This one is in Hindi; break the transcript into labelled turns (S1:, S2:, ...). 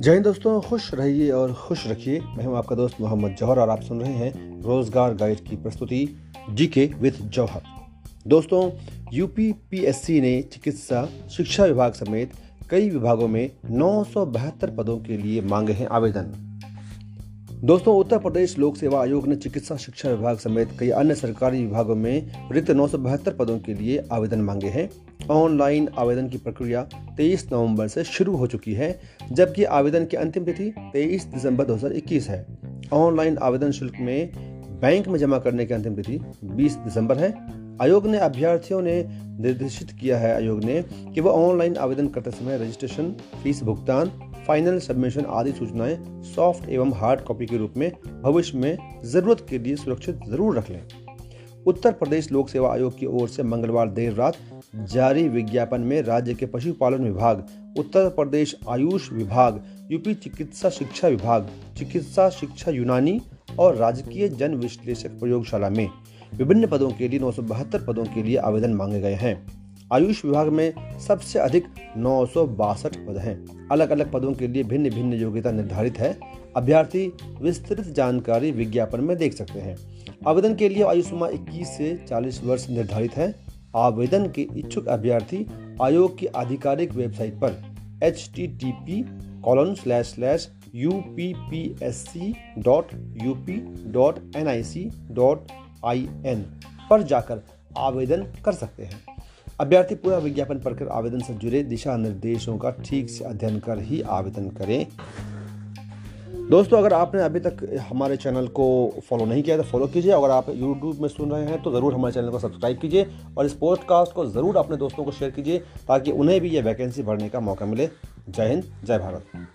S1: जय हिंद दोस्तों, खुश रहिए और खुश रखिए। मैं हूँ आपका दोस्त मोहम्मद जौहर और आप सुन रहे हैं रोज़गार गाइड की प्रस्तुति जीके विद जौहर। दोस्तों यूपी पीएससी ने चिकित्सा, शिक्षा विभाग समेत कई विभागों में नौ सौ बहत्तर पदों के लिए मांगे हैं आवेदन। दोस्तों, उत्तर प्रदेश लोक सेवा आयोग ने चिकित्सा, शिक्षा विभाग समेत कई अन्य सरकारी विभागों में रिक्त नौ सौ बहत्तर पदों के लिए आवेदन मांगे हैं। ऑनलाइन आवेदन की प्रक्रिया 23 नवंबर से शुरू हो चुकी है, जबकि आवेदन की अंतिम तिथि 23 दिसंबर 2021 है। ऑनलाइन आवेदन शुल्क में बैंक में जमा करने की अंतिम तिथि 20 दिसंबर है। आयोग ने अभ्यर्थियों ने निर्देशित किया है, आयोग ने, कि वह ऑनलाइन आवेदन करते समय रजिस्ट्रेशन, फ़ीस भुगतान, फाइनल सबमिशन आदि सूचनाएँ सॉफ्ट एवं हार्ड कॉपी के रूप में भविष्य में ज़रूरत के लिए सुरक्षित ज़रूर रख लें। उत्तर प्रदेश लोक सेवा आयोग की ओर से मंगलवार देर रात जारी विज्ञापन में राज्य के पशुपालन विभाग, उत्तर प्रदेश आयुष विभाग, यूपी चिकित्सा शिक्षा विभाग, चिकित्सा शिक्षा यूनानी और राजकीय जन विश्लेषक प्रयोगशाला में विभिन्न पदों के लिए नौ सौ बहत्तर पदों के लिए आवेदन मांगे गए हैं। आयुष विभाग में सबसे अधिक नौ सौ बासठ पद हैं। अलग अलग पदों के लिए भिन्न भिन्न योग्यता निर्धारित है। अभ्यर्थी विस्तृत जानकारी विज्ञापन में देख सकते हैं। आवेदन के लिए आयु सीमा 21 से 40 वर्ष निर्धारित है। आवेदन के इच्छुक अभ्यर्थी आयोग की आधिकारिक वेबसाइट पर H T T P colon slash slash U P P S C dot U P dot N I C dot I N पर जाकर आवेदन कर सकते हैं। अभ्यर्थी पूरा विज्ञापन पढ़कर आवेदन से जुड़े दिशा निर्देशों का ठीक से अध्ययन कर ही आवेदन करें। दोस्तों, अगर आपने अभी तक हमारे चैनल को फॉलो नहीं किया तो फॉलो कीजिए। अगर आप यूट्यूब में सुन रहे हैं तो ज़रूर हमारे चैनल को सब्सक्राइब कीजिए और इस पॉडकास्ट को ज़रूर अपने दोस्तों को शेयर कीजिए, ताकि उन्हें भी ये वैकेंसी भरने का मौका मिले। जय हिंद, जय भारत।